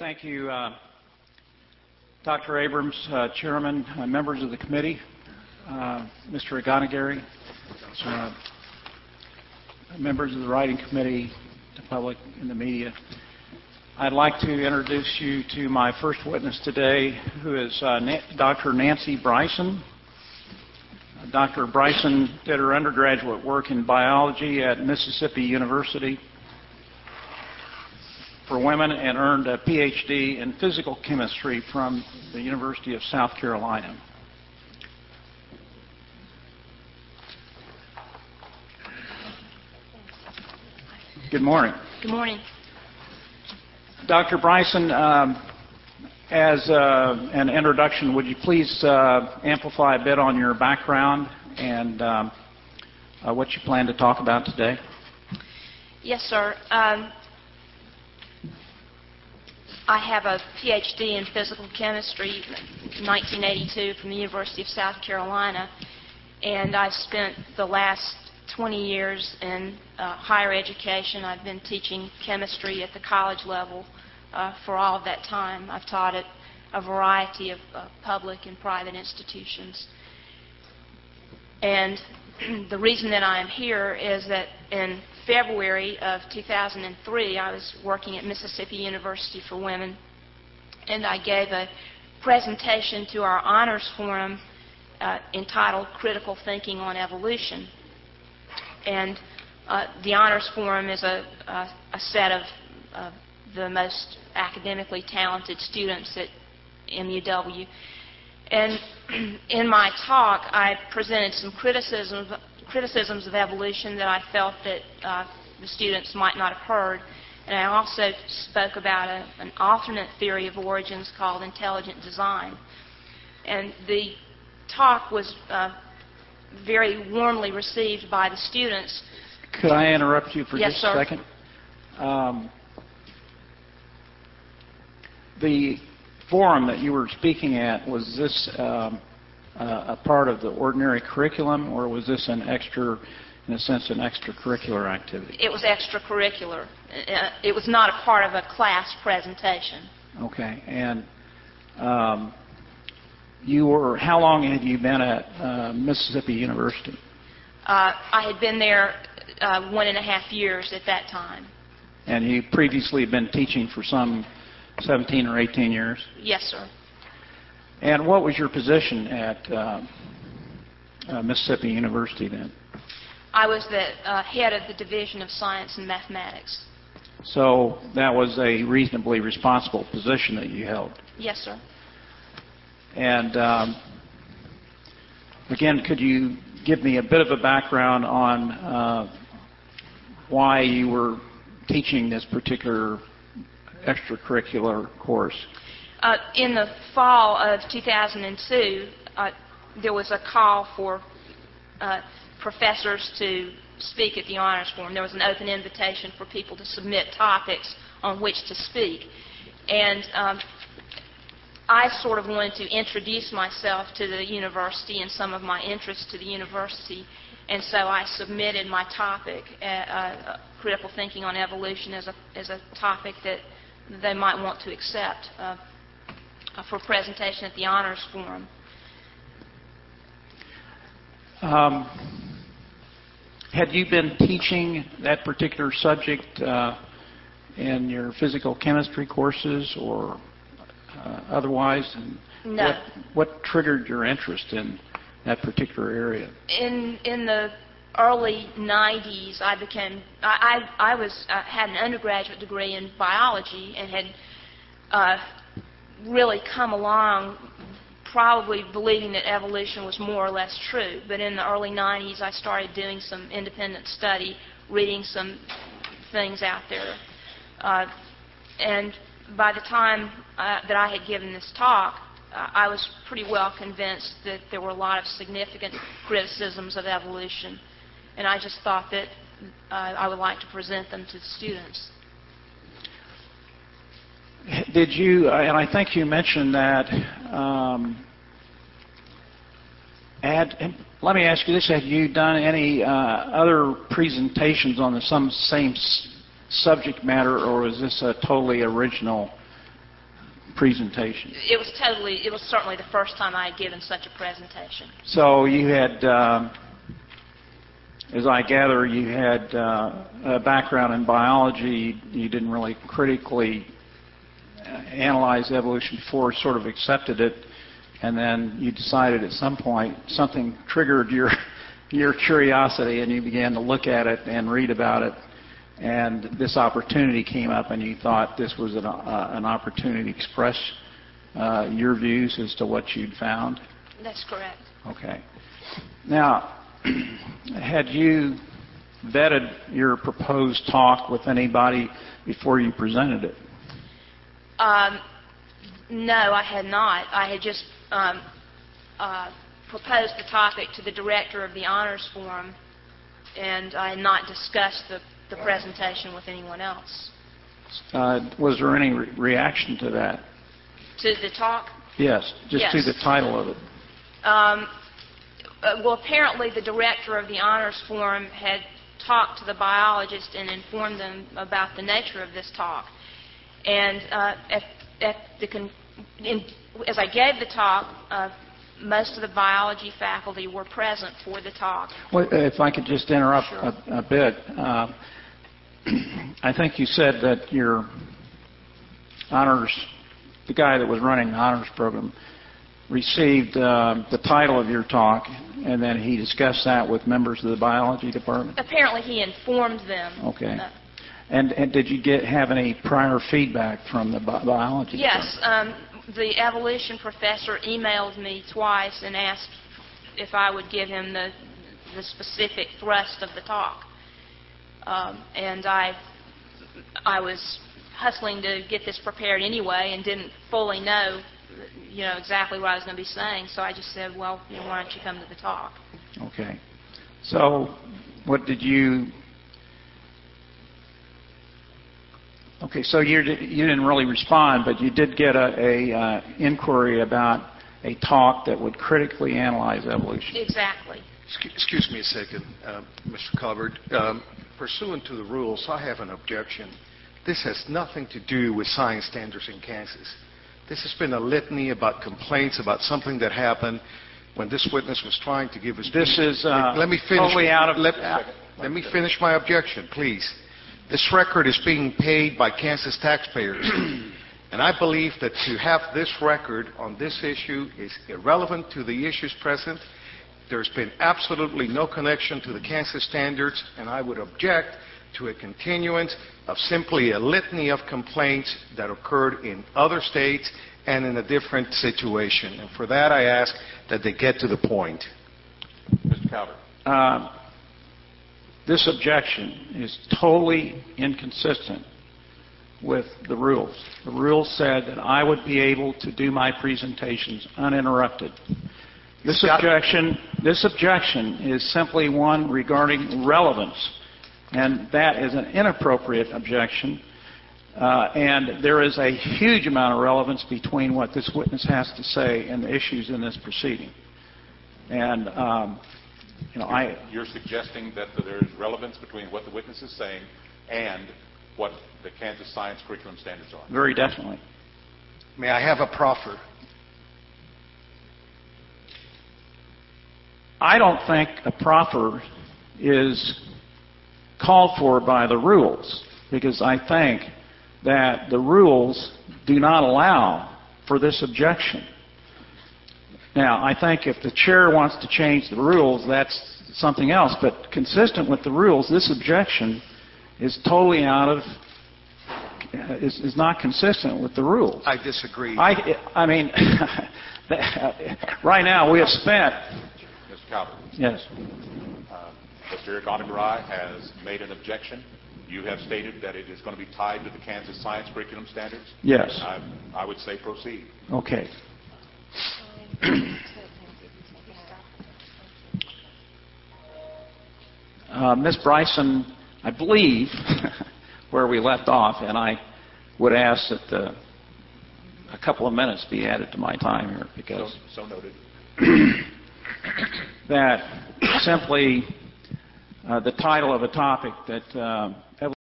Thank you, uh, Dr. Abrams, uh, Chairman, uh, members of the committee, Mr. Irigonegaray, uh, members of the writing committee, the public, and the media. I'd like to introduce you to my first witness today, who is Dr. Nancy Bryson. Dr. Bryson did her undergraduate work in biology at Mississippi University for women and earned a PhD in physical chemistry from the University of South Carolina. Good morning. Good morning. Dr. Bryson, um, as uh, an introduction, would you please uh, amplify a bit on your background and um, uh, what you plan to talk about today? Yes, sir. Um, I have a PhD in physical chemistry, 1982, from the University of South Carolina, and I've spent the last 20 years in uh, higher education. I've been teaching chemistry at the college level uh, for all of that time. I've taught at a variety of uh, public and private institutions. And the reason that I am here is that in February of 2003, I was working at Mississippi University for Women, and I gave a presentation to our honors forum uh, entitled Critical Thinking on Evolution. And uh, the honors forum is a, a, a set of uh, the most academically talented students at MUW. And in my talk, I presented some criticisms, criticisms of evolution that I felt that uh, the students might not have heard. And I also spoke about a, an alternate theory of origins called intelligent design. And the talk was uh, very warmly received by the students. Could I interrupt you for Yes, just sir. a second? Um, the forum that you were speaking at, was this um, a part of the ordinary curriculum, or was this an extra, in a sense, an extracurricular activity? It was extracurricular. Uh, It was not a part of a class presentation. Okay, and um, you were, how long had you been at uh, Mississippi University? Uh, I had been there uh, one and a half years at that time. And you previously had been teaching for some 17 or 18 years? Yes, sir. And what was your position at uh, uh, Mississippi University then? I was the uh, head of the Division of Science and Mathematics. So that was a reasonably responsible position that you held. Yes, sir. And um, again, could you give me a bit of a background on uh, why you were teaching this particular extracurricular course? Uh, in the fall of 2002, uh, there was a call for uh, professors to speak at the honors forum. There was an open invitation for people to submit topics on which to speak. And um, I sort of wanted to introduce myself to the university and some of my interests to the university. And so I submitted my topic, uh, uh, critical thinking on evolution, as a, as a topic that they might want to accept uh, for presentation at the honors forum. Um, had you been teaching that particular subject uh, in your physical chemistry courses or uh, otherwise? And No. What, what triggered your interest in that particular area? in in the early 90s, I became I I, I was uh, had an undergraduate degree in biology and had uh, really come along probably believing that evolution was more or less true. But in the early 90s, I started doing some independent study, reading some things out there, uh, and by the time uh, that I had given this talk, uh, I was pretty well convinced that there were a lot of significant criticisms of evolution, and I just thought that uh, I would like to present them to the students. Did you, uh, and I think you mentioned that, um, let me ask you this, have you done any uh, other presentations on the some same s- subject matter, or was this a totally original presentation. It was totally, it was certainly the first time I had given such a presentation. So you had, um, as I gather, you had uh, a background in biology. You didn't really critically uh, analyze evolution before, sort of accepted it, and then you decided at some point something triggered your your curiosity, and you began to look at it and read about it. And this opportunity came up, and you thought this was an, uh, an opportunity to express uh, your views as to what you'd found. That's correct. Okay. Now, had you vetted your proposed talk with anybody before you presented it? Um, no, I had not. I had just um, uh, proposed the topic to the director of the honors forum, and I had not discussed the, the presentation with anyone else. Uh, was there any re- reaction to that? To the talk, Yes, just to the title of it. um, uh, well, apparently the director of the honors forum had talked to the biologist and informed them about the nature of this talk. And uh, at, at the con- in, as I gave the talk, uh, most of the biology faculty were present for the talk. Well, if I could just interrupt Sure. a, a bit. Uh, I think you said that your honors, the guy that was running the honors program, received uh, the title of your talk, and then he discussed that with members of the biology department. Apparently, he informed them. Okay. Uh, And, and did you get have any prior feedback from the bi- biology? Yes, um, the evolution professor emailed me twice and asked if I would give him the, the specific thrust of the talk. Um, and I, I was hustling to get this prepared anyway and didn't fully know, you know, exactly what I was going to be saying. So I just said, well, you know, why don't you come to the talk? Okay. So, what did you? Okay, so you you didn't really respond, but you did get a, a uh, inquiry about a talk that would critically analyze evolution. Exactly. Excuse me a second, uh, Mr. Calvert. Um, Pursuant to the rules, I have an objection. This has nothing to do with science standards in Kansas. This has been a litany about complaints about something that happened when this witness was trying to give his... This is uh, Let me finish. totally out of. Let, let me finish my objection, please. This record is being paid by Kansas taxpayers. And I believe that to have this record on this issue is irrelevant to the issues present. There's been absolutely no connection to the Kansas standards, and I would object to a continuance of simply a litany of complaints that occurred in other states and in a different situation. And for that, I ask that they get to the point. Mr. Calvert. Uh, this objection is totally inconsistent with the rules. The rules said that I would be able to do my presentations uninterrupted. This objection, this objection is simply one regarding relevance, and that is an inappropriate objection. Uh, and there is a huge amount of relevance between what this witness has to say and the issues in this proceeding. And um, you know, I You're suggesting that there is relevance between what the witness is saying and what the Kansas Science Curriculum Standards are. very definitely. May I have a proffer? I don't think a proffer is called for by the rules because I think that the rules do not allow for this objection. Now, I think if the chair wants to change the rules, that's something else, but consistent with the rules, this objection is totally out of is, is not consistent with the rules. I disagree. I, I mean, right now we have spent Mr. Calvert, yes. uh, Mr. Irigonegaray has made an objection. You have stated that it is going to be tied to the Kansas Science Curriculum Standards. Yes. I, I would say proceed. Okay. Uh, Ms. Bryson, I believe where we left off, and I would ask that uh, a couple of minutes be added to my time here So, because so noted. that simply uh, the title of a topic that uh,